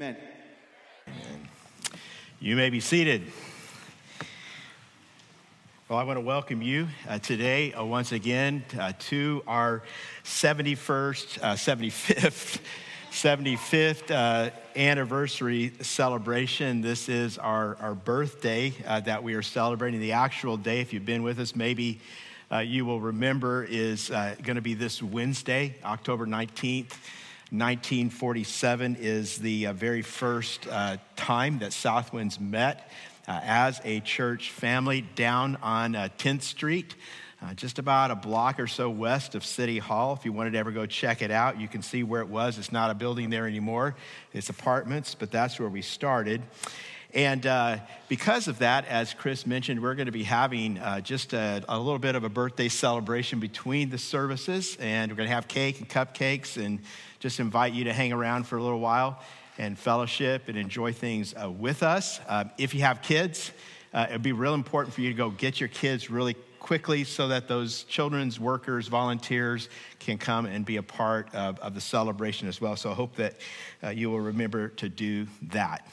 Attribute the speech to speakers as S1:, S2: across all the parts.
S1: Amen.
S2: You may be seated. Well, I want to welcome you uh, today uh, once again uh, to our 71st, 75th, 75th uh, anniversary celebration. This is our, our birthday uh, that we are celebrating. The actual day, if you've been with us, maybe uh, you will remember, is going to be this Wednesday, October 19th. 1947 is the uh, very first uh, time that Southwinds met uh, as a church family down on 10th uh, Street. Uh, just about a block or so west of City Hall. If you wanted to ever go check it out, you can see where it was. It's not a building there anymore, it's apartments, but that's where we started. And uh, because of that, as Chris mentioned, we're going to be having uh, just a, a, little bit of a birthday celebration between the services. And we're going to have cake and cupcakes and just invite you to hang around for a little while and fellowship and enjoy things uh, with us. Uh, if you have kids, uh, it'd be real important for you to go get your kids really quickly so that those children's workers, volunteers can come and be a part of, of the celebration as well. So I hope that uh, you will remember to do that.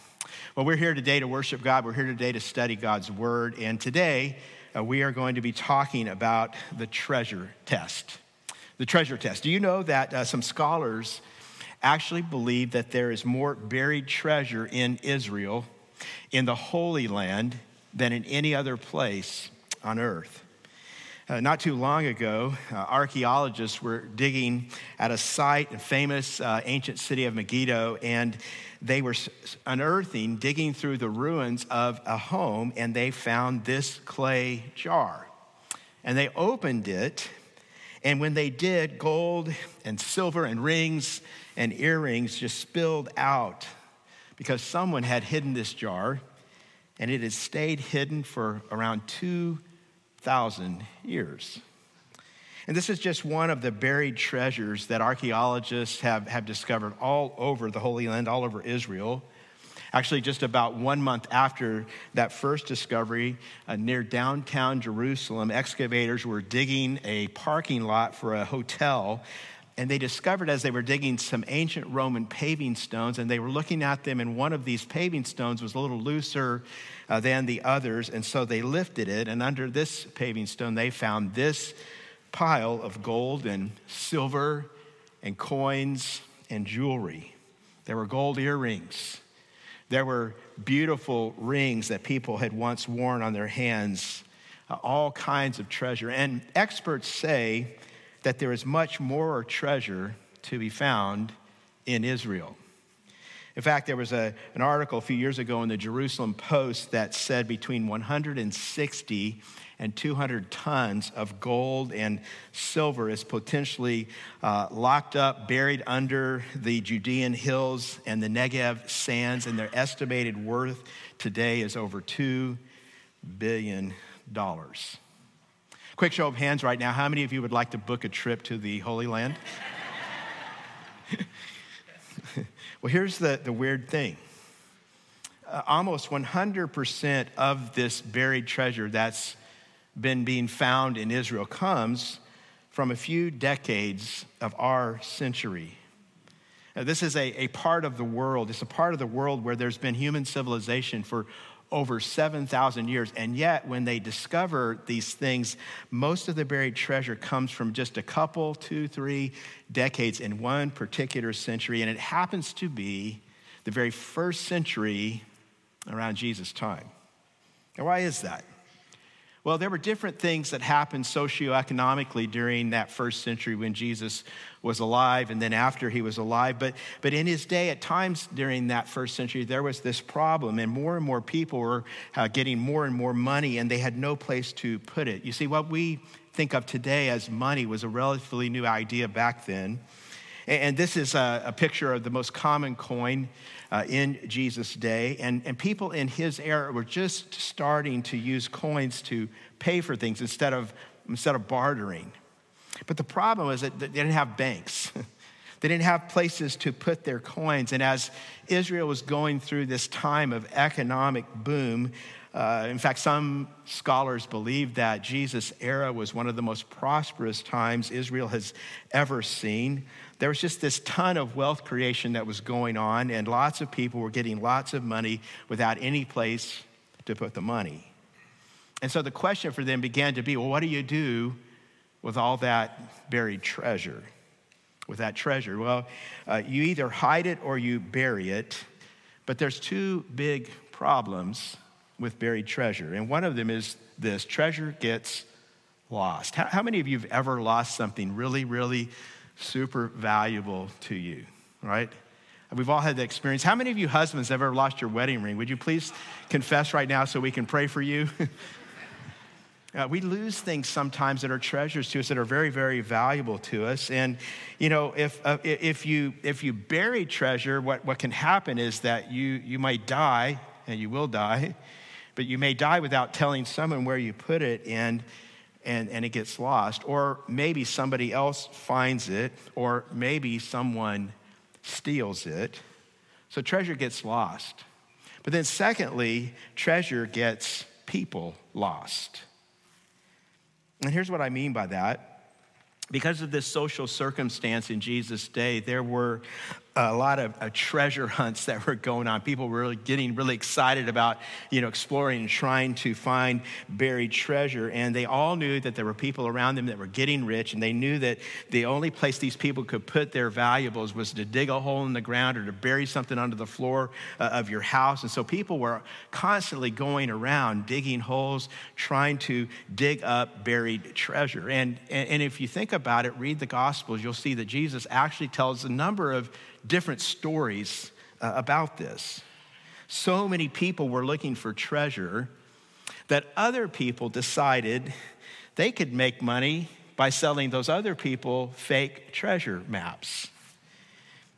S2: Well, we're here today to worship God. We're here today to study God's Word. And today, uh, we are going to be talking about the treasure test. The treasure test. Do you know that uh, some scholars actually believe that there is more buried treasure in Israel, in the Holy Land, than in any other place on earth? Uh, not too long ago, uh, archaeologists were digging at a site, a famous uh, ancient city of Megiddo, and they were unearthing, digging through the ruins of a home, and they found this clay jar. And they opened it, and when they did, gold and silver and rings and earrings just spilled out because someone had hidden this jar, and it had stayed hidden for around 2,000 years. And this is just one of the buried treasures that archaeologists have, have discovered all over the Holy Land, all over Israel. Actually, just about one month after that first discovery, uh, near downtown Jerusalem, excavators were digging a parking lot for a hotel. And they discovered as they were digging some ancient Roman paving stones, and they were looking at them, and one of these paving stones was a little looser uh, than the others. And so they lifted it, and under this paving stone, they found this pile of gold and silver and coins and jewelry. There were gold earrings. There were beautiful rings that people had once worn on their hands, uh, all kinds of treasure. And experts say that there is much more treasure to be found in Israel. In fact, there was a, an article a few years ago in the Jerusalem Post that said between 160 and 200 tons of gold and silver is potentially uh, locked up, buried under the Judean hills and the Negev sands, and their estimated worth today is over $2 billion. Quick show of hands right now. How many of you would like to book a trip to the Holy Land? well, here's the, the weird thing. Uh, almost 100% of this buried treasure that's been being found in Israel comes from a few decades of our century. Now, this is a, a part of the world, it's a part of the world where there's been human civilization for over 7,000 years. And yet, when they discover these things, most of the buried treasure comes from just a couple, two, three decades in one particular century. And it happens to be the very first century around Jesus' time. Now, why is that? Well, there were different things that happened socioeconomically during that first century when Jesus was alive and then after he was alive. But, but in his day, at times during that first century, there was this problem, and more and more people were uh, getting more and more money, and they had no place to put it. You see, what we think of today as money was a relatively new idea back then. And, this is a, a picture of the most common coin uh, in Jesus' day. And, and people in his era were just starting to use coins to pay for things instead of, instead of bartering. But the problem was that they didn't have banks. They didn't have places to put their coins. And as Israel was going through this time of economic boom, Uh, in fact, some scholars believe that Jesus' era was one of the most prosperous times Israel has ever seen. There was just this ton of wealth creation that was going on, and lots of people were getting lots of money without any place to put the money. And so the question for them began to be well, what do you do with all that buried treasure? With that treasure? Well, uh, you either hide it or you bury it, but there's two big problems with buried treasure. And one of them is this treasure gets lost. How, how many of you have ever lost something really, really super valuable to you, right? We've all had that experience. How many of you husbands have ever lost your wedding ring? Would you please confess right now so we can pray for you? uh, we lose things sometimes that are treasures to us that are very, very valuable to us. And, you know, if, uh, if, you, if you bury treasure, what, what can happen is that you, you might die, and you will die, but you may die without telling someone where you put it and, and, and it gets lost. Or maybe somebody else finds it, or maybe someone steals it. So treasure gets lost. But then, secondly, treasure gets people lost. And here's what I mean by that. Because of this social circumstance in Jesus' day, there were a lot of uh, treasure hunts that were going on. People were really getting really excited about, you know, exploring and trying to find buried treasure. And they all knew that there were people around them that were getting rich, and they knew that the only place these people could put their valuables was to dig a hole in the ground or to bury something under the floor uh, of your house. And so people were constantly going around digging holes, trying to dig up buried treasure. And, and if you think about it, read the Gospels, you'll see that Jesus actually tells a number of different stories uh, about this. So many people were looking for treasure that other people decided they could make money by selling those other people fake treasure maps.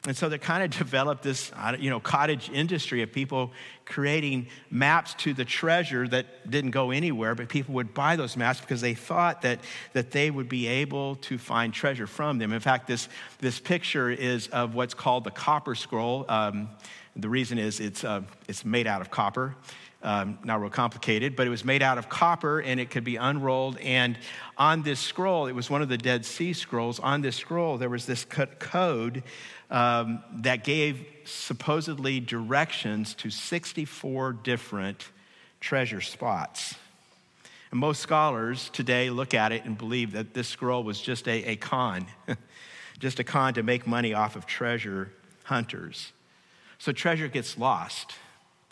S2: And so they kind of developed this, you know, cottage industry of people creating maps to the treasure that didn't go anywhere, but people would buy those maps because they thought that, that they would be able to find treasure from them. In fact, this, this picture is of what's called the copper scroll. Um, the reason is it's, uh, it's made out of copper. Um, not real complicated, but it was made out of copper and it could be unrolled. And on this scroll, it was one of the Dead Sea Scrolls. On this scroll, there was this code um, that gave supposedly directions to 64 different treasure spots. And most scholars today look at it and believe that this scroll was just a, a con, just a con to make money off of treasure hunters. So treasure gets lost,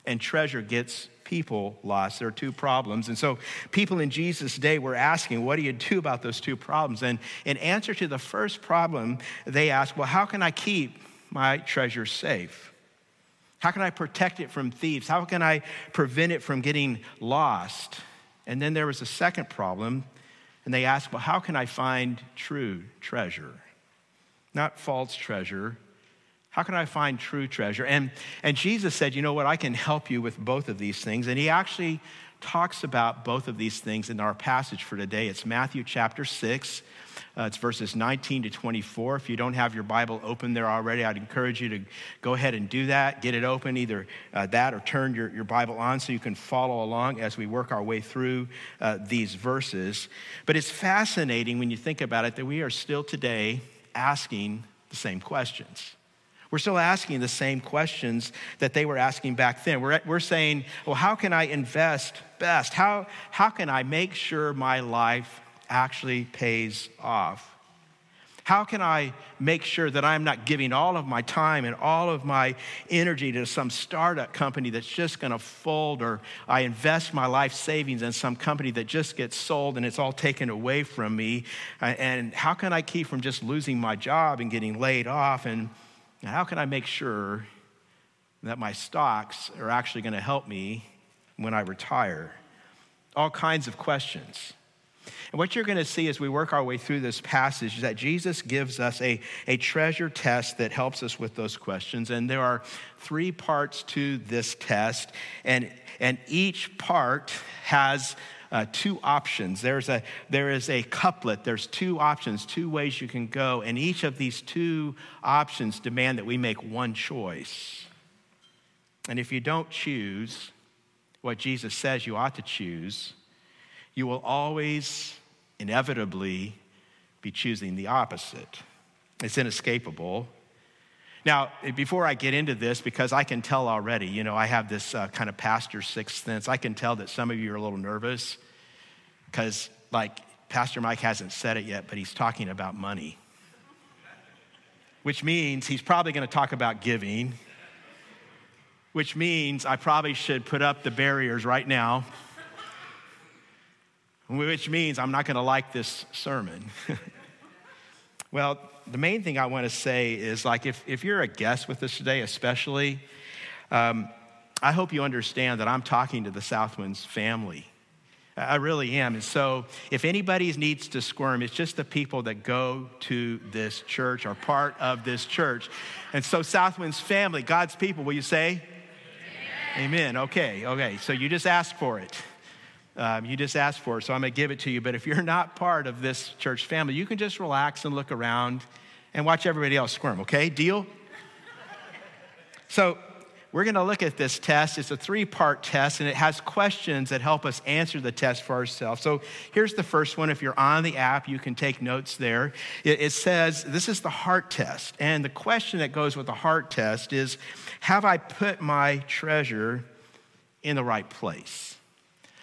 S2: and treasure gets people lost. There are two problems. And so people in Jesus' day were asking, what do you do about those two problems? And in answer to the first problem, they asked, well, how can I keep my treasure safe? How can I protect it from thieves? How can I prevent it from getting lost? And then there was a second problem, and they asked, well, how can I find true treasure? Not false treasure, how can I find true treasure? And, and Jesus said, You know what? I can help you with both of these things. And he actually talks about both of these things in our passage for today. It's Matthew chapter 6. Uh, it's verses 19 to 24. If you don't have your Bible open there already, I'd encourage you to go ahead and do that. Get it open, either uh, that or turn your, your Bible on so you can follow along as we work our way through uh, these verses. But it's fascinating when you think about it that we are still today asking the same questions. We're still asking the same questions that they were asking back then. We're, we're saying, well, how can I invest best? How, how can I make sure my life actually pays off? How can I make sure that I'm not giving all of my time and all of my energy to some startup company that's just going to fold, or I invest my life savings in some company that just gets sold and it's all taken away from me? And how can I keep from just losing my job and getting laid off? And now, how can I make sure that my stocks are actually going to help me when I retire? All kinds of questions. And what you're going to see as we work our way through this passage is that Jesus gives us a, a treasure test that helps us with those questions. And there are three parts to this test, and, and each part has uh, two options. There's a, there is a couplet, there's two options, two ways you can go, and each of these two options demand that we make one choice. And if you don't choose, what Jesus says you ought to choose, you will always inevitably be choosing the opposite. It's inescapable. Now, before I get into this, because I can tell already, you know, I have this uh, kind of pastor sixth sense. I can tell that some of you are a little nervous because, like, Pastor Mike hasn't said it yet, but he's talking about money, which means he's probably going to talk about giving, which means I probably should put up the barriers right now which means I'm not going to like this sermon. well, the main thing I want to say is like if, if you're a guest with us today, especially, um, I hope you understand that I'm talking to the Southwinds family. I really am. And so, if anybody needs to squirm, it's just the people that go to this church, or part of this church. And so, Southwinds family, God's people, will you say? Amen. Amen. Okay, okay. So, you just ask for it. Um, you just asked for so I'm going to give it to you. But if you're not part of this church family, you can just relax and look around and watch everybody else squirm, okay? Deal? so, we're going to look at this test. It's a three part test, and it has questions that help us answer the test for ourselves. So, here's the first one. If you're on the app, you can take notes there. It, it says, This is the heart test. And the question that goes with the heart test is Have I put my treasure in the right place?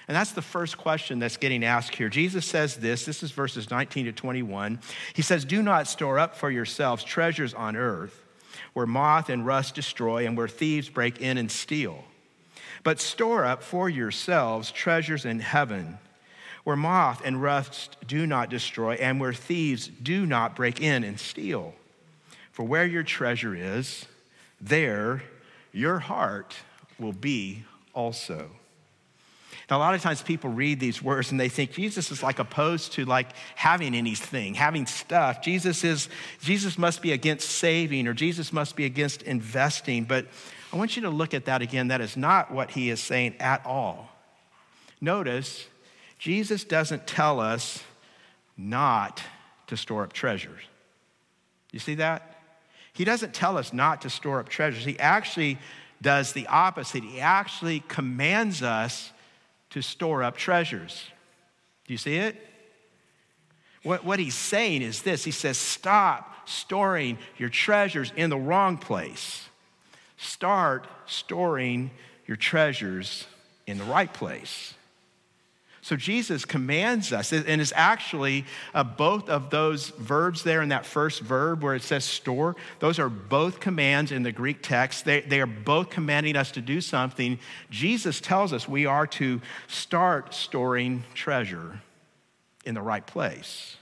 S2: And that's the first question that's getting asked here. Jesus says this this is verses 19 to 21. He says, Do not store up for yourselves treasures on earth where moth and rust destroy and where thieves break in and steal. But store up for yourselves treasures in heaven where moth and rust do not destroy and where thieves do not break in and steal. For where your treasure is, there your heart will be also. Now, a lot of times people read these words and they think Jesus is like opposed to like having anything, having stuff. Jesus is, Jesus must be against saving or Jesus must be against investing. But I want you to look at that again. That is not what he is saying at all. Notice, Jesus doesn't tell us not to store up treasures. You see that? He doesn't tell us not to store up treasures. He actually does the opposite. He actually commands us to store up treasures. Do you see it? What, what he's saying is this He says, Stop storing your treasures in the wrong place. Start storing your treasures in the right place. So Jesus commands us, and it's actually uh, both of those verbs there in that first verb where it says store, those are both commands in the Greek text. They, they are both commanding us to do something. Jesus tells us we are to start storing treasure in the right place.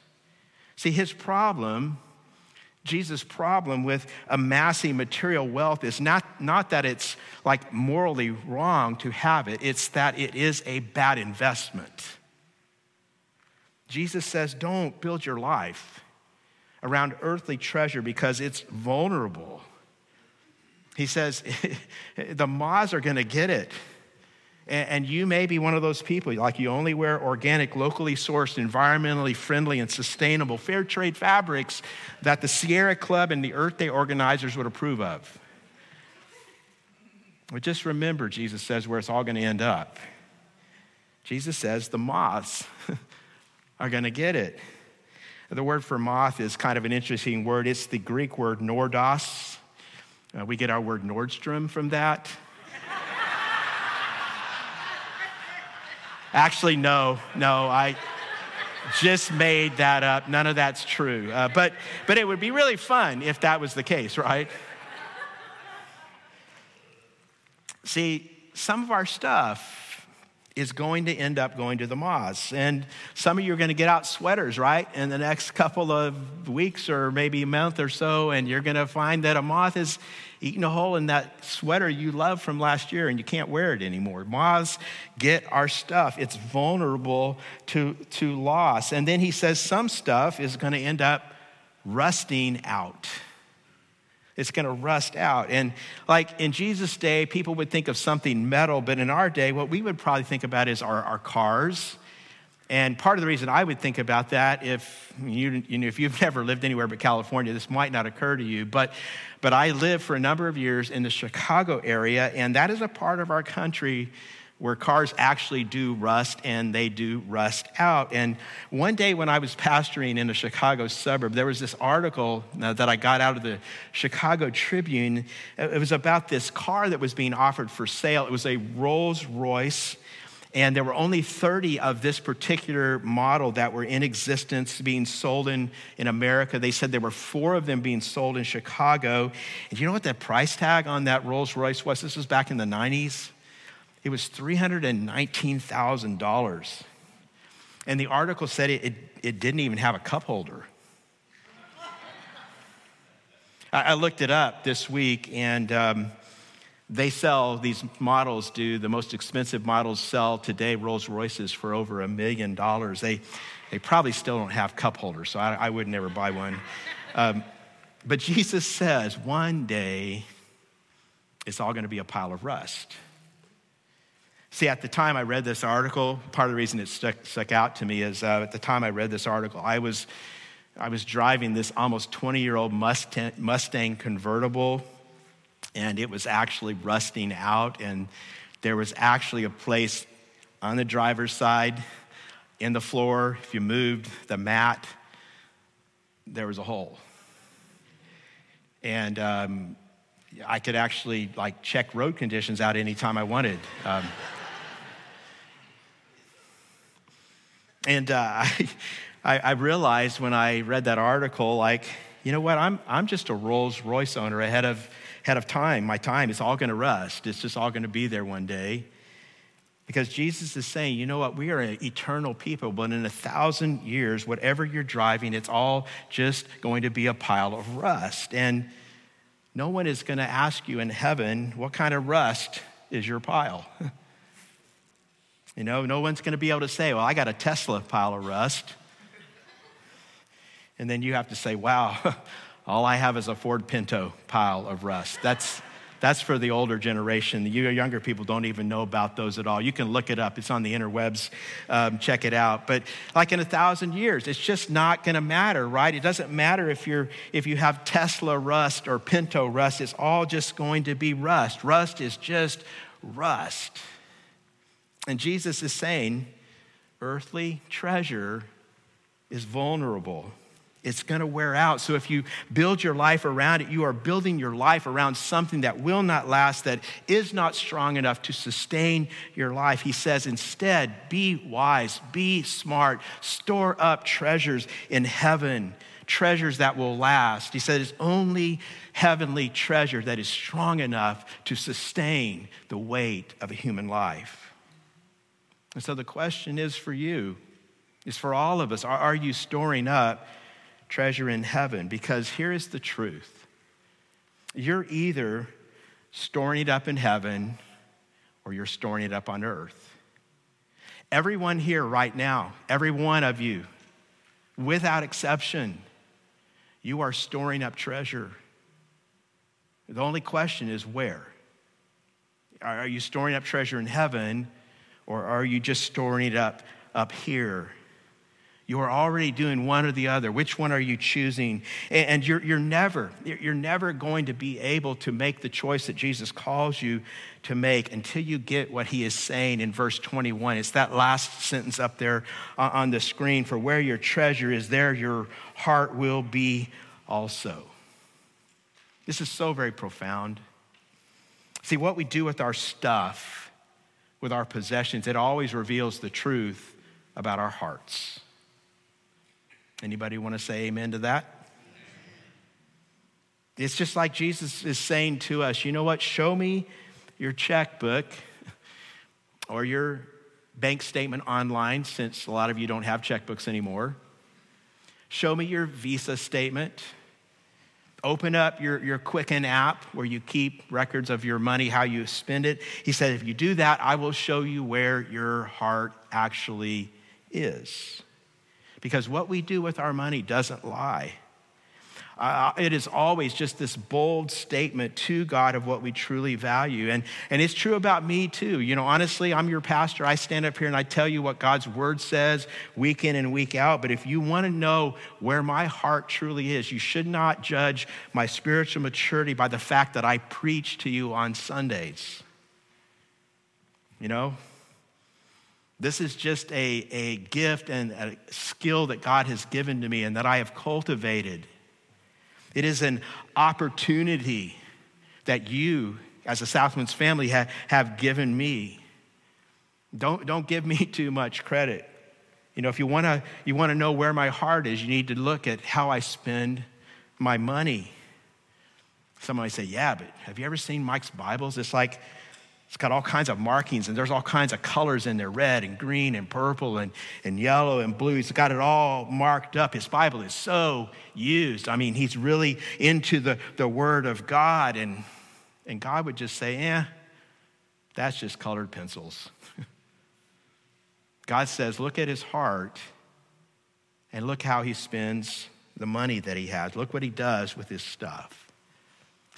S2: See, his problem Jesus' problem with amassing material wealth is not, not that it's like morally wrong to have it, it's that it is a bad investment. Jesus says, don't build your life around earthly treasure because it's vulnerable. He says, the moths are going to get it. And you may be one of those people, like you only wear organic, locally sourced, environmentally friendly, and sustainable fair trade fabrics that the Sierra Club and the Earth Day organizers would approve of. But just remember, Jesus says, where it's all going to end up. Jesus says the moths are going to get it. The word for moth is kind of an interesting word. It's the Greek word nordos. Uh, we get our word Nordstrom from that. Actually, no, no, I just made that up. None of that's true. Uh, but, but it would be really fun if that was the case, right? See, some of our stuff is going to end up going to the moths. And some of you are going to get out sweaters, right, in the next couple of weeks or maybe a month or so, and you're going to find that a moth is eating a hole in that sweater you love from last year and you can't wear it anymore. Moths get our stuff, it's vulnerable to, to loss. And then he says some stuff is going to end up rusting out. It's going to rust out. And like in Jesus' day, people would think of something metal, but in our day, what we would probably think about is our, our cars. And part of the reason I would think about that, if you, you know, if you've never lived anywhere but California, this might not occur to you. But, but I lived for a number of years in the Chicago area, and that is a part of our country where cars actually do rust and they do rust out. And one day when I was pastoring in a Chicago suburb, there was this article uh, that I got out of the Chicago Tribune. It was about this car that was being offered for sale. It was a Rolls Royce and there were only 30 of this particular model that were in existence being sold in, in America. They said there were four of them being sold in Chicago. And you know what the price tag on that Rolls Royce was? This was back in the 90s. It was $319,000. And the article said it, it, it, didn't even have a cup holder. I, I looked it up this week, and um, they sell these models do the most expensive models sell today rolls royces for over a million dollars they, they probably still don't have cup holders so i, I would never buy one um, but jesus says one day it's all going to be a pile of rust see at the time i read this article part of the reason it stuck, stuck out to me is uh, at the time i read this article i was i was driving this almost 20 year old mustang, convertible and it was actually rusting out. And there was actually a place on the driver's side in the floor. If you moved the mat, there was a hole. And um, I could actually like check road conditions out anytime I wanted. Um, and uh, I, I realized when I read that article, like, you know what? I'm, I'm just a Rolls Royce owner ahead of ahead of time. My time is all going to rust. It's just all going to be there one day. Because Jesus is saying, you know what, we are an eternal people, but in a thousand years, whatever you're driving, it's all just going to be a pile of rust. And no one is going to ask you in heaven, what kind of rust is your pile? you know, no one's going to be able to say, well, I got a Tesla pile of rust. And then you have to say, wow, all I have is a Ford Pinto pile of rust. That's, that's for the older generation. The younger people don't even know about those at all. You can look it up, it's on the interwebs. Um, check it out. But like in a thousand years, it's just not going to matter, right? It doesn't matter if, you're, if you have Tesla rust or Pinto rust, it's all just going to be rust. Rust is just rust. And Jesus is saying, earthly treasure is vulnerable it's going to wear out. So if you build your life around it, you are building your life around something that will not last, that is not strong enough to sustain your life. He says, instead, be wise, be smart, store up treasures in heaven, treasures that will last. He it's only heavenly treasure that is strong enough to sustain the weight of a human life. And so the question is for you, is for all of us, are, are you storing up? treasure in heaven because here is the truth you're either storing it up in heaven or you're storing it up on earth. Everyone here right now, every one of you, without exception, you are storing up treasure. The only question is where? Are you storing up treasure in heaven or are you just storing it up up here you are already doing one or the other. Which one are you choosing? And you're, you're, never, you're never going to be able to make the choice that Jesus calls you to make until you get what he is saying in verse 21. It's that last sentence up there uh, on the screen. For where your treasure is, there your heart will be also. This is so very profound. See, what we do with our stuff, with our possessions, it always reveals the truth about our hearts. Anybody want to say amen to that? It's just like Jesus is saying to us, you know what? Show me your checkbook or your bank statement online, since a lot of you don't have checkbooks anymore. Show me your Visa statement. Open up your, your Quicken app where you keep records of your money, how you spend it. He said, if you do that, I will show you where your heart actually is because what we do with our money doesn't lie. Uh, it is always just this bold statement to God of what we truly value. And, and it's true about me too. You know, honestly, I'm your pastor. I stand up here and I tell you what God's word says week in and week out. But if you want to know where my heart truly is, you should not judge my spiritual maturity by the fact that I preach to you on Sundays. You know, This is just a, a gift and a skill that God has given to me and that I have cultivated. It is an opportunity that you, as a Southwinds family, ha- have given me. Don't, don't give me too much credit. You know, if you want to you wanna know where my heart is, you need to look at how I spend my money. Somebody say, Yeah, but have you ever seen Mike's Bibles? It's like, it's got all kinds of markings and there's all kinds of colors in there red and green and purple and, and yellow and blue. He's got it all marked up. His Bible is so used. I mean, he's really into the, the Word of God. And, and God would just say, Eh, that's just colored pencils. God says, Look at his heart and look how he spends the money that he has. Look what he does with his stuff.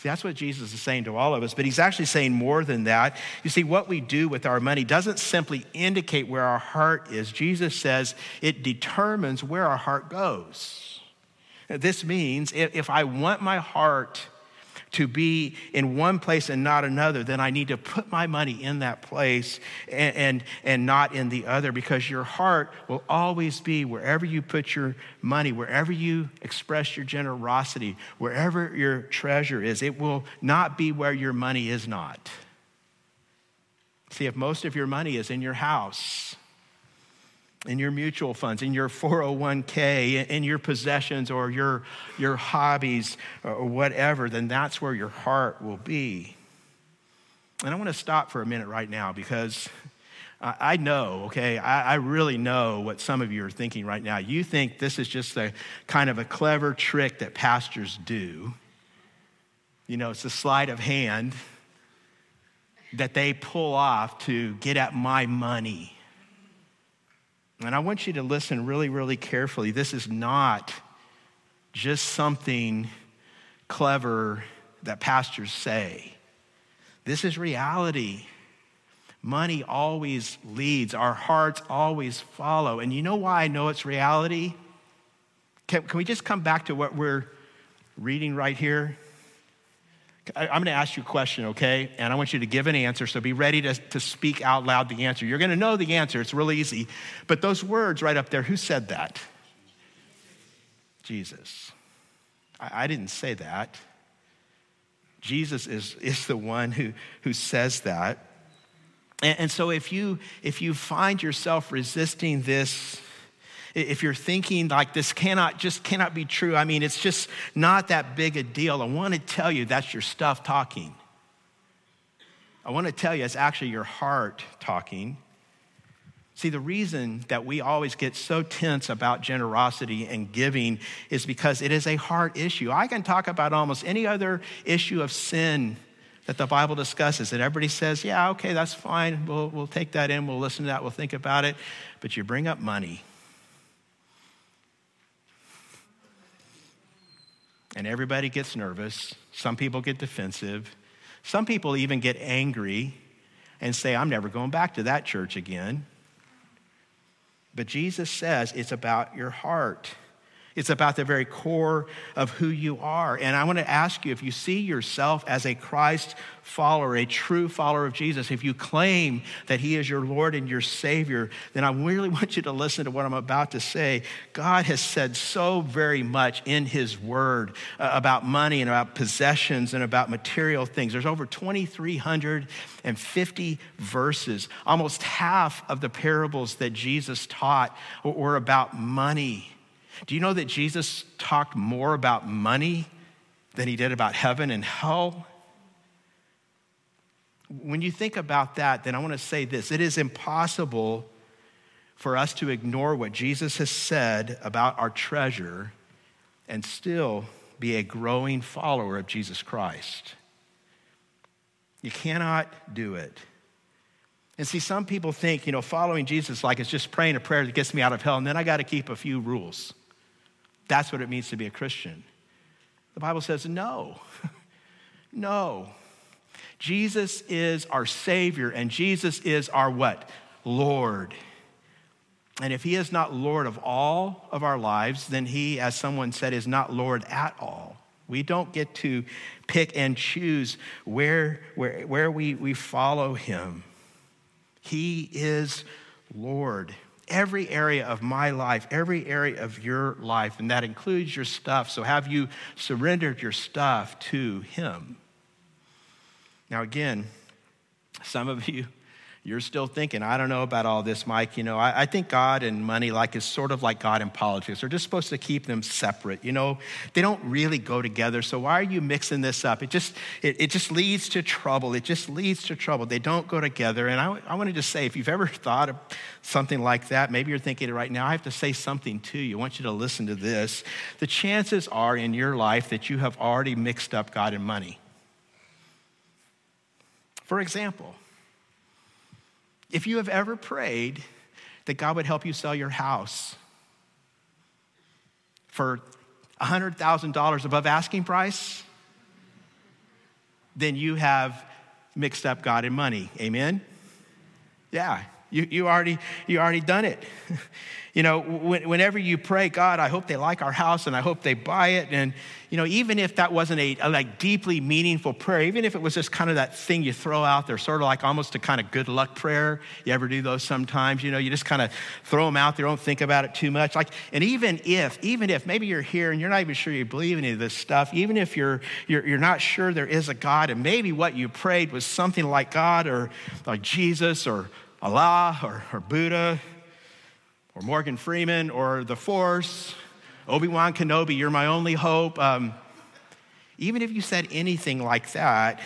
S2: See, that's what Jesus is saying to all of us, but he's actually saying more than that. You see, what we do with our money doesn't simply indicate where our heart is. Jesus says it determines where our heart goes. This means if I want my heart to be in one place and not another, then I need to put my money in that place and, and, and not in the other because your heart will always be wherever you put your money, wherever you express your generosity, wherever your treasure is. It will not be where your money is not. See, if most of your money is in your house, in your mutual funds, in your 401k, in your possessions or your, your hobbies or whatever, then that's where your heart will be. And I want to stop for a minute right now because I know, okay, I, really know what some of you are thinking right now. You think this is just a kind of a clever trick that pastors do. You know, it's a sleight of hand that they pull off to get at my money and I want you to listen really, really carefully. This is not just something clever that pastors say, this is reality. Money always leads, our hearts always follow. And you know why I know it's reality? Can, can we just come back to what we're reading right here? I'm going to ask you a question, okay? And I want you to give an answer, so be ready to, to speak out loud the answer. You're going to know the answer, it's really easy. But those words right up there, who said that? Jesus. I, I didn't say that. Jesus is, is the one who, who says that. And, and so if you, if you find yourself resisting this, if you're thinking like this cannot just cannot be true, I mean, it's just not that big a deal. I want to tell you that's your stuff talking. I want to tell you it's actually your heart talking. See, the reason that we always get so tense about generosity and giving is because it is a heart issue. I can talk about almost any other issue of sin that the Bible discusses, and everybody says, yeah, okay, that's fine. We'll, we'll take that in, we'll listen to that, we'll think about it. But you bring up money. And everybody gets nervous. Some people get defensive. Some people even get angry and say, I'm never going back to that church again. But Jesus says it's about your heart. It's about the very core of who you are. And I want to ask you if you see yourself as a Christ follower, a true follower of Jesus, if you claim that He is your Lord and your Savior, then I really want you to listen to what I'm about to say. God has said so very much in His Word uh, about money and about possessions and about material things. There's over 2,350 verses. Almost half of the parables that Jesus taught were about money do you know that Jesus talked more about money than he did about heaven and hell? When you think about that, then I want to say this it is impossible for us to ignore what Jesus has said about our treasure and still be a growing follower of Jesus Christ. You cannot do it. And see, some people think, you know, following Jesus like it's just praying a prayer that gets me out of hell, and then I got to keep a few rules. That's what it means to be a Christian. The Bible says no. no. Jesus is our Savior, and Jesus is our what? Lord. And if He is not Lord of all of our lives, then He, as someone said, is not Lord at all. We don't get to pick and choose where, where, where we, we follow Him. He is Lord. Every area of my life, every area of your life, and that includes your stuff. So, have you surrendered your stuff to Him? Now, again, some of you, you're still thinking, I don't know about all this, Mike. You know, I, I, think God and money like is sort of like God and politics. They're just supposed to keep them separate. You know, they don't really go together. So why are you mixing this up? It just it, it just leads to trouble. It just leads to trouble. They don't go together. And I, I wanted to say, if you've ever thought of something like that, maybe you're thinking it right now. I have to say something to you. I want you to listen to this. The chances are in your life that you have already mixed up God and money. For example, if you have ever prayed that God would help you sell your house for $100,000 above asking price, then you have mixed up God and money. Amen? Yeah, you, you, already, you already done it. You know, whenever you pray, God, I hope they like our house and I hope they buy it. And, you know, even if that wasn't a, a, like deeply meaningful prayer, even if it was just kind of that thing you throw out there, sort of like almost a kind of good luck prayer. You ever do those sometimes? You know, you just kind of throw them out there, don't think about it too much. Like, and even if, even if maybe you're here and you're not even sure you believe any of this stuff, even if you're, you're, you're not sure there is a God and maybe what you prayed was something like God or like Jesus or Allah or, or Buddha, or Morgan Freeman or The Force, Obi Wan Kenobi, you're my only hope. Um, even if you said anything like that,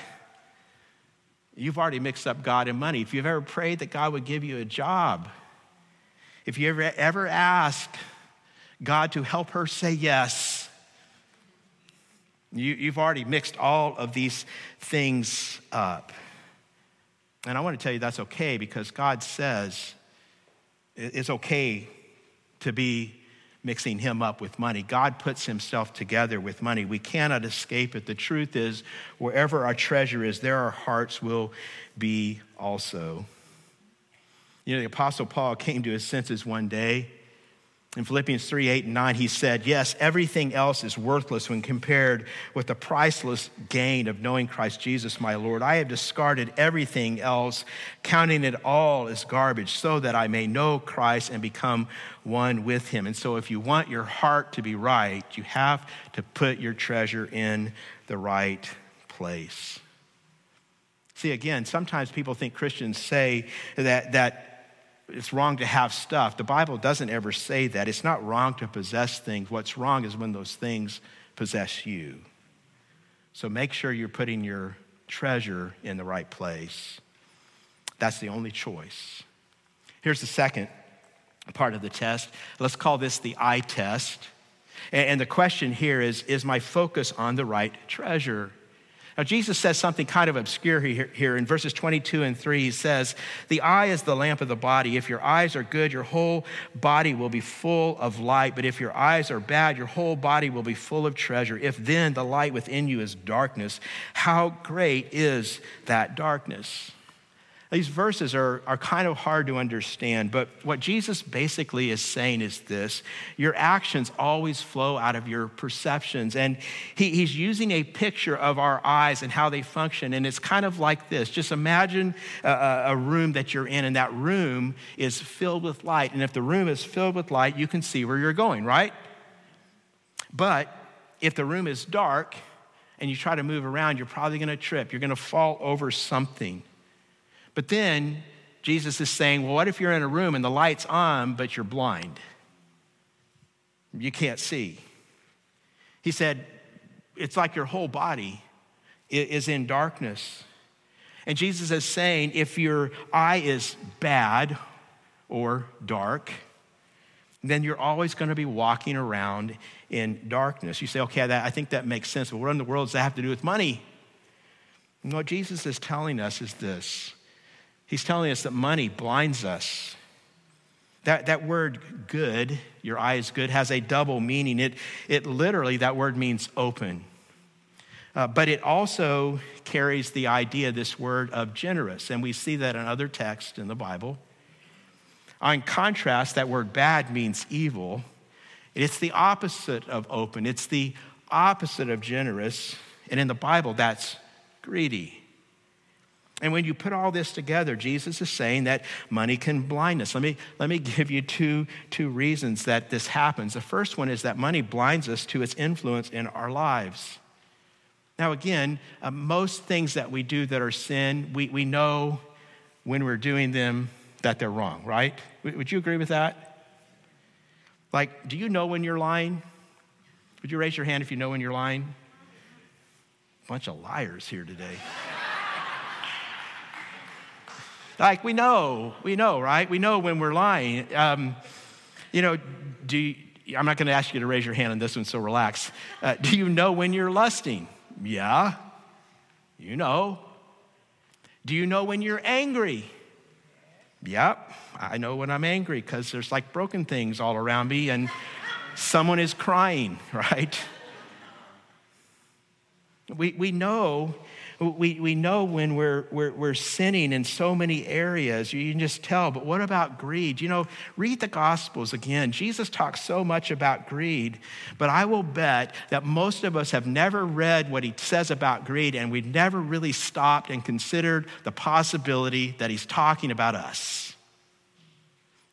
S2: you've already mixed up God and money. If you've ever prayed that God would give you a job, if you ever, ever asked God to help her say yes, you, you've already mixed all of these things up. And I want to tell you that's okay because God says it's okay to be mixing him up with money. God puts himself together with money. We cannot escape it. The truth is, wherever our treasure is, there our hearts will be also. You know, the Apostle Paul came to his senses one day in Philippians 3 8 and 9, he said, Yes, everything else is worthless when compared with the priceless gain of knowing Christ Jesus, my Lord. I have discarded everything else, counting it all as garbage, so that I may know Christ and become one with him. And so, if you want your heart to be right, you have to put your treasure in the right place. See, again, sometimes people think Christians say that, that it's wrong to have stuff. The Bible doesn't ever say that. It's not wrong to possess things. What's wrong is when those things possess you. So make sure you're putting your treasure in the right place. That's the only choice. Here's the second part of the test. Let's call this the eye test. And the question here is Is my focus on the right treasure? Now, Jesus says something kind of obscure here, in verses 22 and 3. He says, The eye is the lamp of the body. If your eyes are good, your whole body will be full of light. But if your eyes are bad, your whole body will be full of treasure. If then the light within you is darkness, how great is that darkness? These verses are, are kind of hard to understand, but what Jesus basically is saying is this your actions always flow out of your perceptions. And he, he's using a picture of our eyes and how they function. And it's kind of like this just imagine a, a room that you're in, and that room is filled with light. And if the room is filled with light, you can see where you're going, right? But if the room is dark and you try to move around, you're probably going to trip, you're going to fall over something. But then Jesus is saying, well, what if you're in a room and the light's on, but you're blind? You can't see. He said, it's like your whole body is in darkness. And Jesus is saying, if your eye is bad or dark, then you're always going to be walking around in darkness. You say, okay, that, I think that makes sense, but what in the world does that have to do with money? And what Jesus is telling us is this He's telling us that money blinds us. That, that word good, your eye is good, has a double meaning. It, it literally, that word means open. Uh, but it also carries the idea, this word of generous. And we see that in other texts in the Bible. On contrast, that word bad means evil. It's the opposite of open, it's the opposite of generous. And in the Bible, that's greedy. And when you put all this together, Jesus is saying that money can blind us. Let me, let me give you two, two reasons that this happens. The first one is that money blinds us to its influence in our lives. Now, again, uh, most things that we do that are sin, we, we know when we're doing them that they're wrong, right? Would you agree with that? Like, do you know when you're lying? Would you raise your hand if you know when you're lying? Bunch of liars here today. Like, we know, we know, right? We know when we're lying. Um, you know, do you, I'm not going to ask you to raise your hand on this one, so relax. Uh, do you know when you're lusting? Yeah, you know. Do you know when you're angry? Yep, I know when I'm angry because there's like broken things all around me and someone is crying, right? We, we know we, we know when we're, we're, we're sinning in so many areas, you can just tell. But what about greed? You know, read the Gospels again. Jesus talks so much about greed, but I will bet that most of us have never read what he says about greed, and we've never really stopped and considered the possibility that he's talking about us.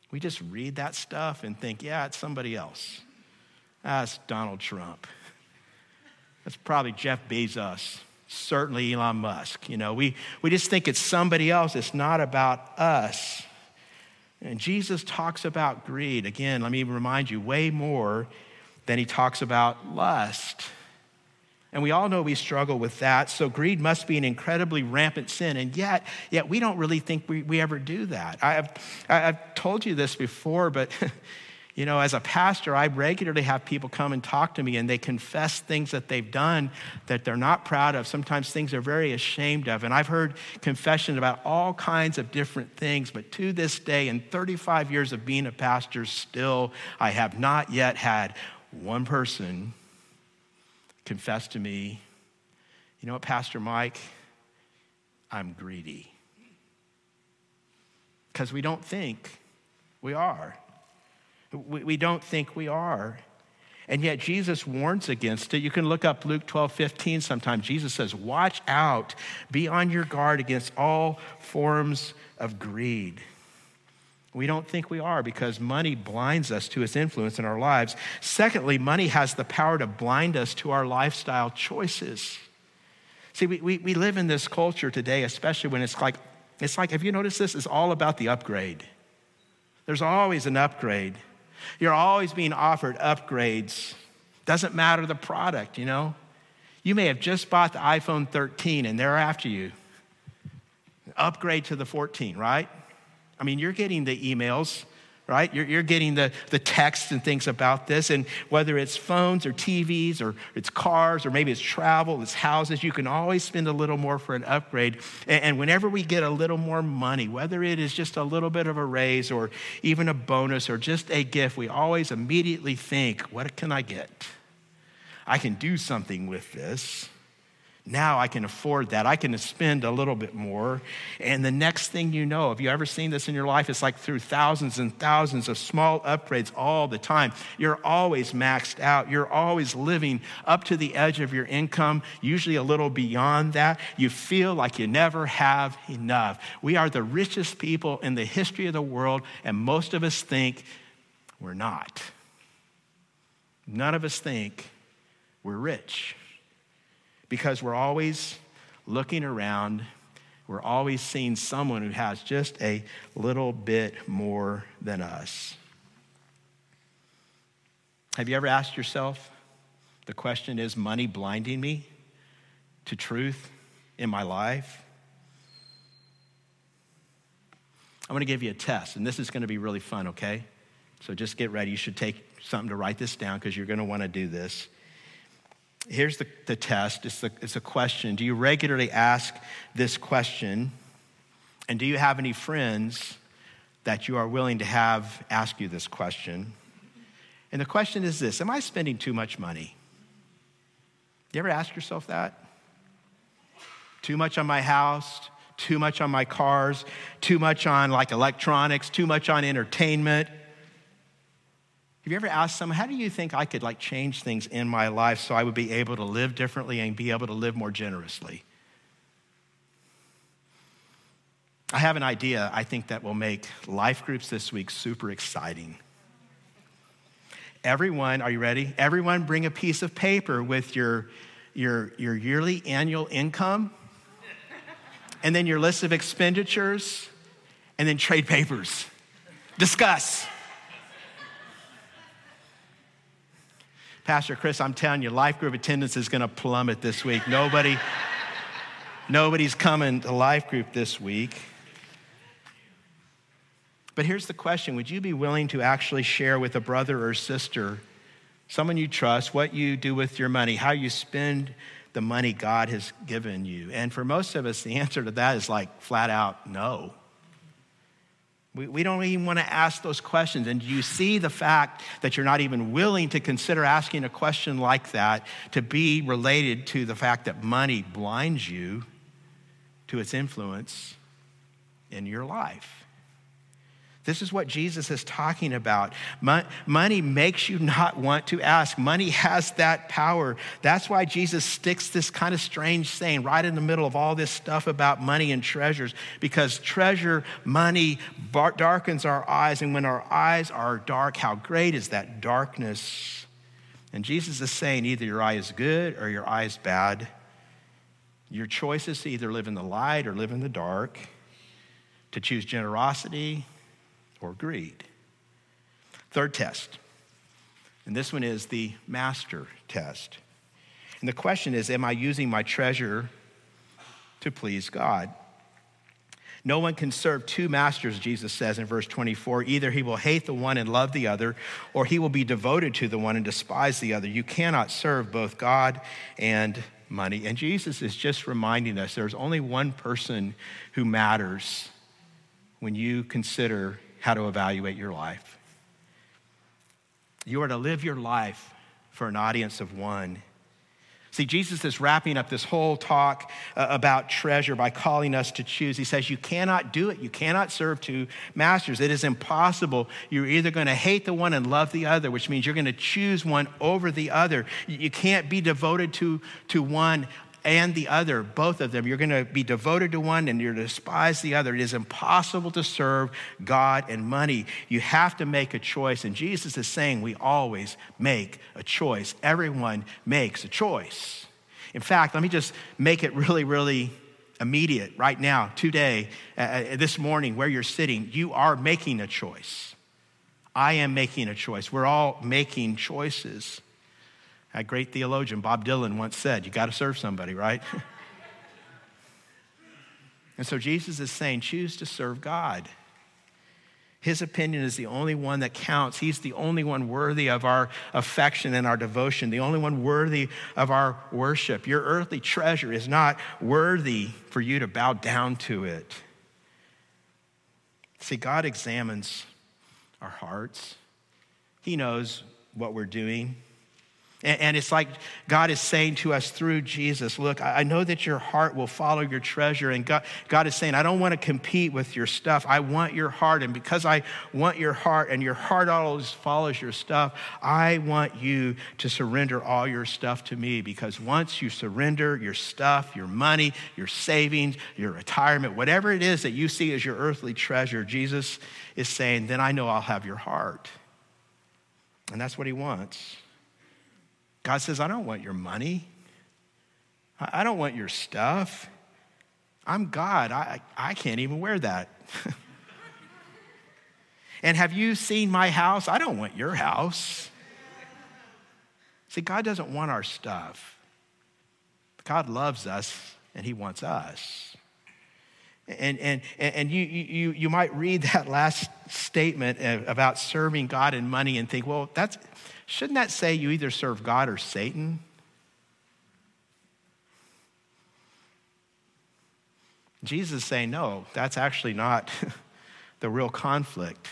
S2: We just read that stuff and think, yeah, it's somebody else. That's Donald Trump. That's probably Jeff Bezos certainly Elon Musk. You know, we, we just think it's somebody else, it's not about us. And Jesus talks about greed. Again, let me remind you, way more than he talks about lust. And we all know we struggle with that. So greed must be an incredibly rampant sin. And yet, yet we don't really think we, we ever do that. I've, I've told you this before, but You know, as a pastor, I regularly have people come and talk to me and they confess things that they've done that they're not proud of, sometimes things they're very ashamed of. And I've heard confession about all kinds of different things, but to this day, in 35 years of being a pastor, still, I have not yet had one person confess to me, you know what, Pastor Mike, I'm greedy. Because we don't think we are. We, we don't think we are. And yet Jesus warns against it. You can look up Luke 12, 15 sometimes. Jesus says, Watch out, be on your guard against all forms of greed. We don't think we are because money blinds us to its influence in our lives. Secondly, money has the power to blind us to our lifestyle choices. See, we, we, we live in this culture today, especially when it's like, it's like, have you noticed this? It's all about the upgrade. There's always an upgrade. You're always being offered upgrades. Doesn't matter the product, you know? You may have just bought the iPhone 13 and they're after you. Upgrade to the 14, right? I mean, you're getting the emails right? You're, you're getting the, the texts and things about this. And whether it's phones or TVs or it's cars or maybe it's travel, it's houses, you can always spend a little more for an upgrade. And, and whenever we get a little more money, whether it is just a little bit of a raise or even a bonus or just a gift, we always immediately think, what can I get? I can do something with this. Now I can afford that. I can spend a little bit more. And the next thing you know, have you ever seen this in your life? It's like through thousands and thousands of small upgrades all the time. You're always maxed out. You're always living up to the edge of your income, usually a little beyond that. You feel like you never have enough. We are the richest people in the history of the world, and most of us think we're not. None of us think we're rich because we're always looking around. We're always seeing someone who has just a little bit more than us. Have you ever asked yourself the question is money blinding me to truth in my life? I'm going to give you a test, and this is going to be really fun, okay? So just get ready. You should take something to write this down because you're going to want to do this. Here's the, the test it's, it's a question. Do you regularly ask this question? And do you have any friends that you are willing to have ask you this question? And the question is this Am I spending too much money? You ever ask yourself that? Too much on my house, too much on my cars, too much on like electronics, too much on entertainment, have you ever asked someone, how do you think I could like change things in my life so I would be able to live differently and be able to live more generously? I have an idea I think that will make life groups this week super exciting. Everyone, are you ready? Everyone bring a piece of paper with your, your, your yearly annual income, and then your list of expenditures, and then trade papers. Discuss. Pastor Chris, I'm telling you, life group attendance is going to plummet this week. Nobody, nobody's coming to life group this week. But here's the question Would you be willing to actually share with a brother or sister, someone you trust, what you do with your money, how you spend the money God has given you? And for most of us, the answer to that is like flat out no. We, we don't even want to ask those questions. And you see the fact that you're not even willing to consider asking a question like that to be related to the fact that money blinds you to its influence in your life? This is what Jesus is talking about. Money makes you not want to ask. Money has that power. That's why Jesus sticks this kind of strange saying right in the middle of all this stuff about money and treasures, because treasure, money darkens our eyes. And when our eyes are dark, how great is that darkness? And Jesus is saying either your eye is good or your eye is bad. Your choice is to either live in the light or live in the dark, to choose generosity or greed. Third test, and this one is the master test. And the question is Am I using my treasure to please God? No one can serve two masters, Jesus says in verse 24. Either he will hate the one and love the other, or he will be devoted to the one and despise the other. You cannot serve both God and money. And Jesus is just reminding us there's only one person who matters when you consider how to evaluate your life. You are to live your life for an audience of one. See, Jesus is wrapping up this whole talk uh, about treasure by calling us to choose. He says, You cannot do it. You cannot serve two masters. It is impossible. You're either going to hate the one and love the other, which means you're going to choose one over the other. You can't be devoted to, to one and the other, both of them. You're going to be devoted to one and you're to despise the other. It is impossible to serve God and money. You have to make a choice. And Jesus is saying we always make a choice. Everyone makes a choice. In fact, let me just make it really, really immediate right now, today, uh, uh this morning, where you're sitting. You are making a choice. I am making a choice. We're all making choices. A great theologian, Bob Dylan, once said, You got to serve somebody, right? and so Jesus is saying, Choose to serve God. His opinion is the only one that counts. He's the only one worthy of our affection and our devotion, the only one worthy of our worship. Your earthly treasure is not worthy for you to bow down to it. See, God examines our hearts, He knows what we're doing. And it's like God is saying to us through Jesus, look, I know that your heart will follow your treasure. And God, God is saying, I don't want to compete with your stuff. I want your heart. And because I want your heart and your heart always follows your stuff, I want you to surrender all your stuff to me. Because once you surrender your stuff, your money, your savings, your retirement, whatever it is that you see as your earthly treasure, Jesus is saying, then I know I'll have your heart. And that's what he wants. God says, I don't want your money. I don't want your stuff. I'm God. I, I can't even wear that. and have you seen my house? I don't want your house. See, God doesn't want our stuff. God loves us and He wants us. And, and, and you, you, you might read that last statement about serving God and money and think, well, that's, Shouldn't that say you either serve God or Satan? Jesus is saying, no, that's actually not the real conflict.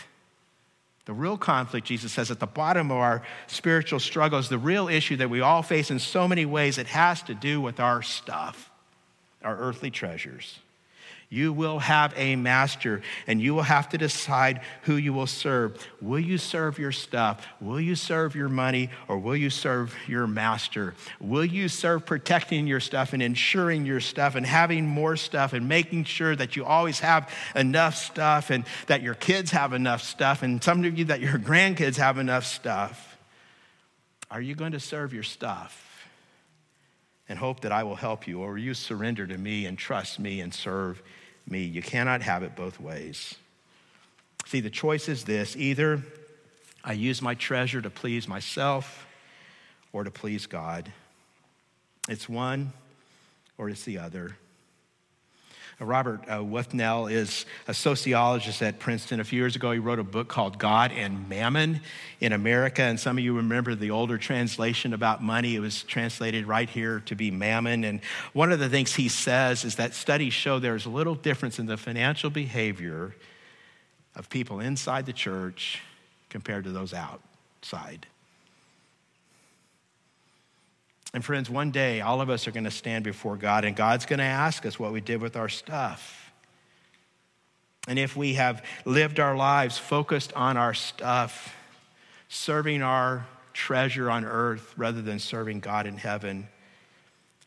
S2: The real conflict, Jesus says, at the bottom of our spiritual struggles, the real issue that we all face in so many ways, it has to do with our stuff, our earthly treasures. You will have a master, and you will have to decide who you will serve. Will you serve your stuff? Will you serve your money? Or will you serve your master? Will you serve protecting your stuff and ensuring your stuff and having more stuff and making sure that you always have enough stuff and that your kids have enough stuff and some of you that your grandkids have enough stuff? Are you going to serve your stuff and hope that I will help you? Or will you surrender to me and trust me and serve me. You cannot have it both ways. See, the choice is this either I use my treasure to please myself or to please God. It's one or it's the other. Robert uh, Wuthnow is a sociologist at Princeton. A few years ago, he wrote a book called God and Mammon in America. And some of you remember the older translation about money. It was translated right here to be mammon. And one of the things he says is that studies show there's little difference in the financial behavior of people inside the church compared to those outside. And friends, one day all of us are going to stand before God, and God's going to ask us what we did with our stuff. And if we have lived our lives focused on our stuff, serving our treasure on earth rather than serving God in heaven,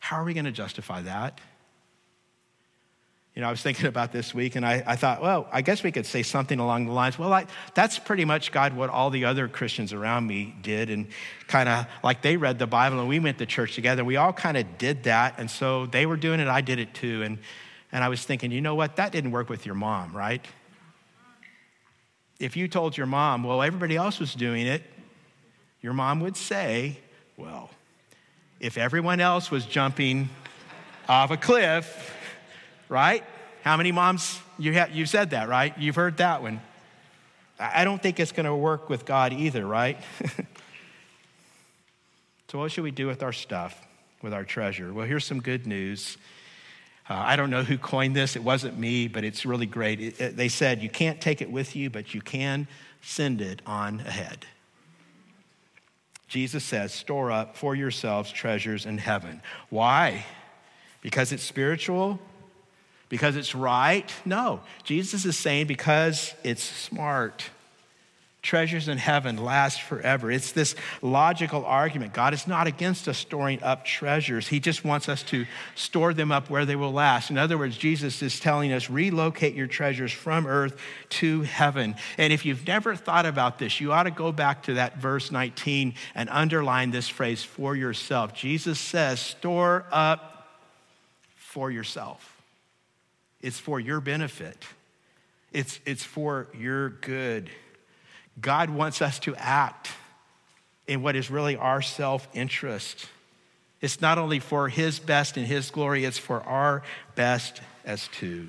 S2: how are we going to justify that? You know, I was thinking about this week and I, I thought, well, I guess we could say something along the lines, well, I, that's pretty much, God, what all the other Christians around me did. And kind of like they read the Bible and we went to church together. We all kind of did that. And so they were doing it, I did it too. And, and I was thinking, you know what? That didn't work with your mom, right? If you told your mom, well, everybody else was doing it, your mom would say, well, if everyone else was jumping off a cliff, right? How many moms you have, you said that, right? You've heard that one. I don't think it's going to work with God either, right? so, what should we do with our stuff, with our treasure? Well, here's some good news. Uh, I don't know who coined this. It wasn't me, but it's really great. It, it, they said, You can't take it with you, but you can send it on ahead. Jesus says, Store up for yourselves treasures in heaven. Why? Because it's spiritual? Because it's right? No. Jesus is saying because it's smart. Treasures in heaven last forever. It's this logical argument. God is not against us storing up treasures. He just wants us to store them up where they will last. In other words, Jesus is telling us relocate your treasures from earth to heaven. And if you've never thought about this, you ought to go back to that verse 19 and underline this phrase for yourself. Jesus says, store up for yourself. It's for your benefit, it's, it's for your good. God wants us to act in what is really our self interest. It's not only for His best and His glory, it's for our best as too.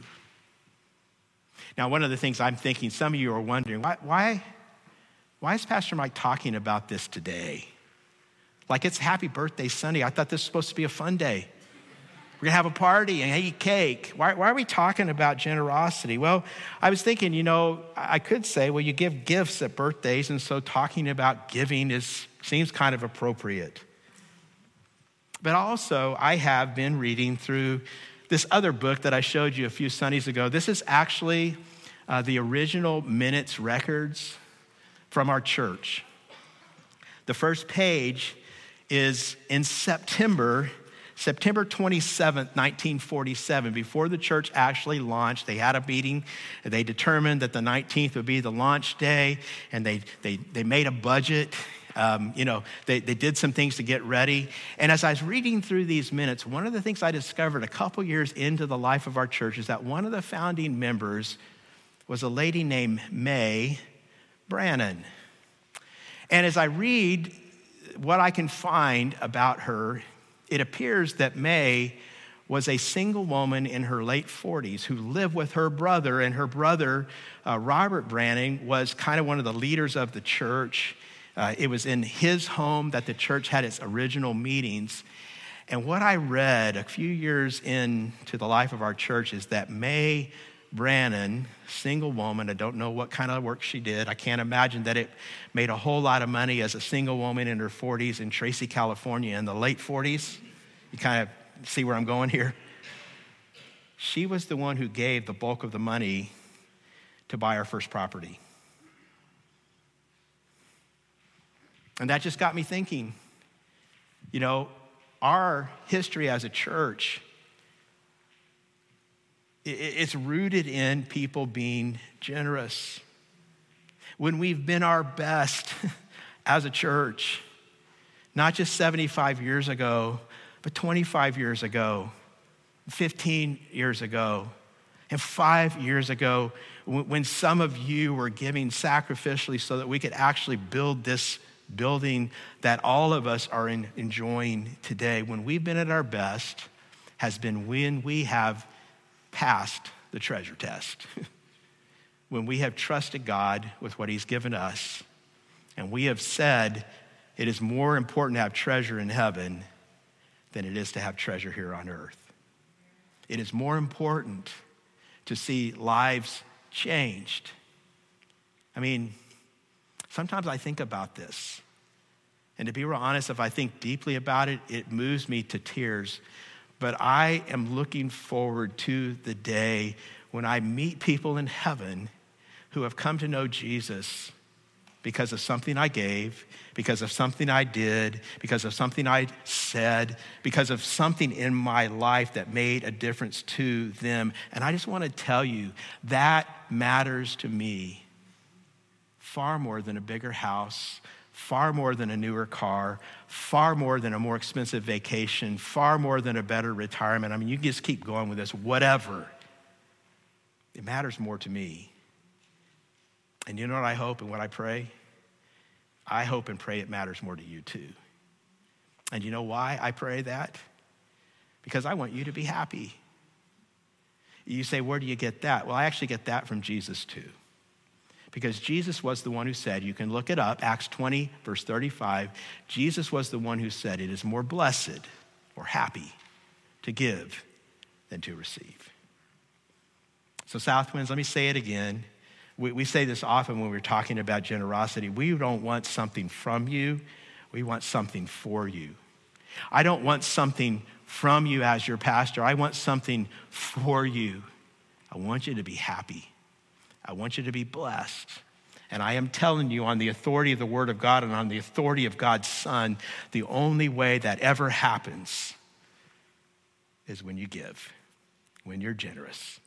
S2: Now, one of the things I'm thinking, some of you are wondering, why, why, why is Pastor Mike talking about this today? Like it's Happy Birthday Sunday. I thought this was supposed to be a fun day. We're going to have a party and eat cake. Why, why, are we talking about generosity? Well, I was thinking, you know, I could say, well, you give gifts at birthdays, and so talking about giving is, seems kind of appropriate. But also, I have been reading through this other book that I showed you a few Sundays ago. This is actually uh, the original minutes records from our church. The first page is in September September 27th, 1947, before the church actually launched, they had a meeting. They determined that the 19th would be the launch day, and they, they, they made a budget. Um, you know, they, they did some things to get ready. And as I was reading through these minutes, one of the things I discovered a couple years into the life of our church is that one of the founding members was a lady named May Brannon. And as I read what I can find about her it appears that May was a single woman in her late 40s who lived with her brother, and her brother, uh, Robert Brannon, was kind of one of the leaders of the church. Uh, it was in his home that the church had its original meetings. And what I read a few years into the life of our church is that May Brannon, single woman, I don't know what kind of work she did. I can't imagine that it made a whole lot of money as a single woman in her 40s in Tracy, California in the late 40s. You kind of see where I'm going here? she was the one who gave the bulk of the money to buy our first property. And that just got me thinking, you know, our history as a church, it's rooted in people being generous. When we've been our best as a church, not just 75 years ago, but 25 years ago, 15 years ago, and five years ago, when some of you were giving sacrificially so that we could actually build this building that all of us are enjoying today, when we've been at our best, has been when we have passed the treasure test. when we have trusted God with what He's given us, and we have said it is more important to have treasure in heaven than it is to have treasure here on earth. It is more important to see lives changed. I mean, sometimes I think about this. And to be real honest, if I think deeply about it, it moves me to tears. But I am looking forward to the day when I meet people in heaven who have come to know Jesus because of something I gave, because of something I did, because of something I said, because of something in my life that made a difference to them. And I just want to tell you that matters to me far more than a bigger house, far more than a newer car, far more than a more expensive vacation, far more than a better retirement. I mean, you can just keep going with this, whatever. It matters more to me and you know what I hope and what I pray? I hope and pray it matters more to you too. And you know why I pray that? Because I want you to be happy. You say, where do you get that? Well, I actually get that from Jesus too. Because Jesus was the one who said, you can look it up, Acts 20, verse 35. Jesus was the one who said, it is more blessed or happy to give than to receive. So, Southwinds, let me say it again. We, we say this often when we're talking about generosity. We don't want something from you, we want something for you. I don't want something from you as your pastor, I want something for you. I want you to be happy, I want you to be blessed. And I am telling you, on the authority of the Word of God and on the authority of God's Son, the only way that ever happens is when you give, when you're generous.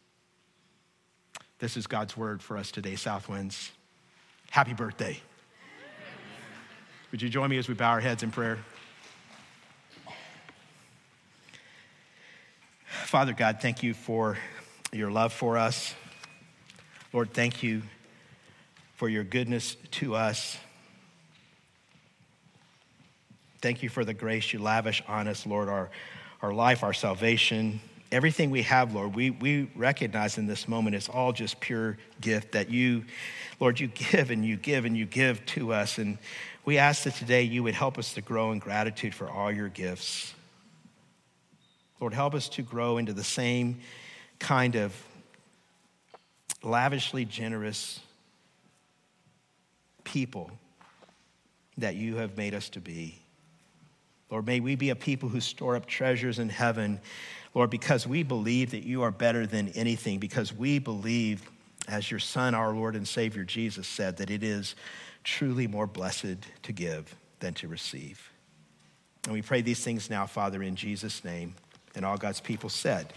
S2: This is God's word for us today, Southwinds. Happy birthday. Would you join me as we bow our heads in prayer? Father God, thank you for your love for us. Lord, thank you for your goodness to us. Thank you for the grace you lavish on us, Lord, our, our life, our salvation, everything we have, Lord, we, we recognize in this moment it's all just pure gift that you, Lord, you give and you give and you give to us. And we ask that today you would help us to grow in gratitude for all your gifts. Lord, help us to grow into the same kind of lavishly generous people that you have made us to be. Lord, may we be a people who store up treasures in heaven Lord, because we believe that you are better than anything, because we believe, as your Son, our Lord and Savior Jesus said, that it is truly more blessed to give than to receive. And we pray these things now, Father, in Jesus' name. And all God's people said,